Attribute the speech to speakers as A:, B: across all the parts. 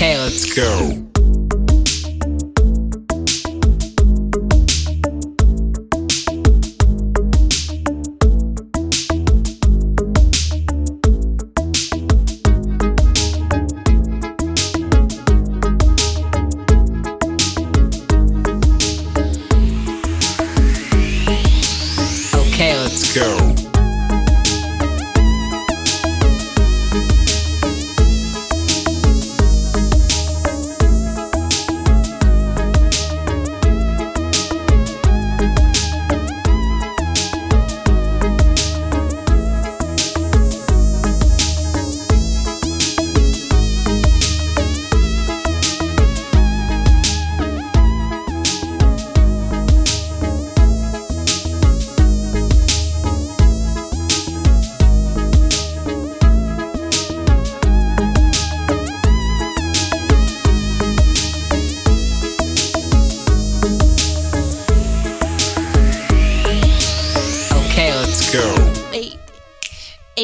A: let's go. Okay, let's go.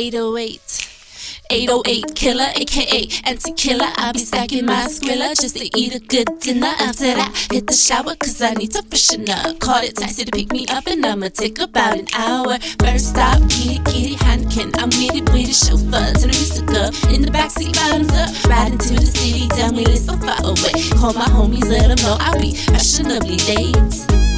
B: 808. 808 Killa, aka anti killer. I'll be stacking my squilla just to eat a good dinner. After that, hit the shower, cause I need to freshen up. Called it taxi to pick me up, and I'ma take about an hour. First stop, kitty, kitty, Hankin. I'm it, with the chauffeur. To the music up, in the backseat, bottoms up. Riding to the city, done we live so far away. Call my homies, let them know I'll be fashionably late.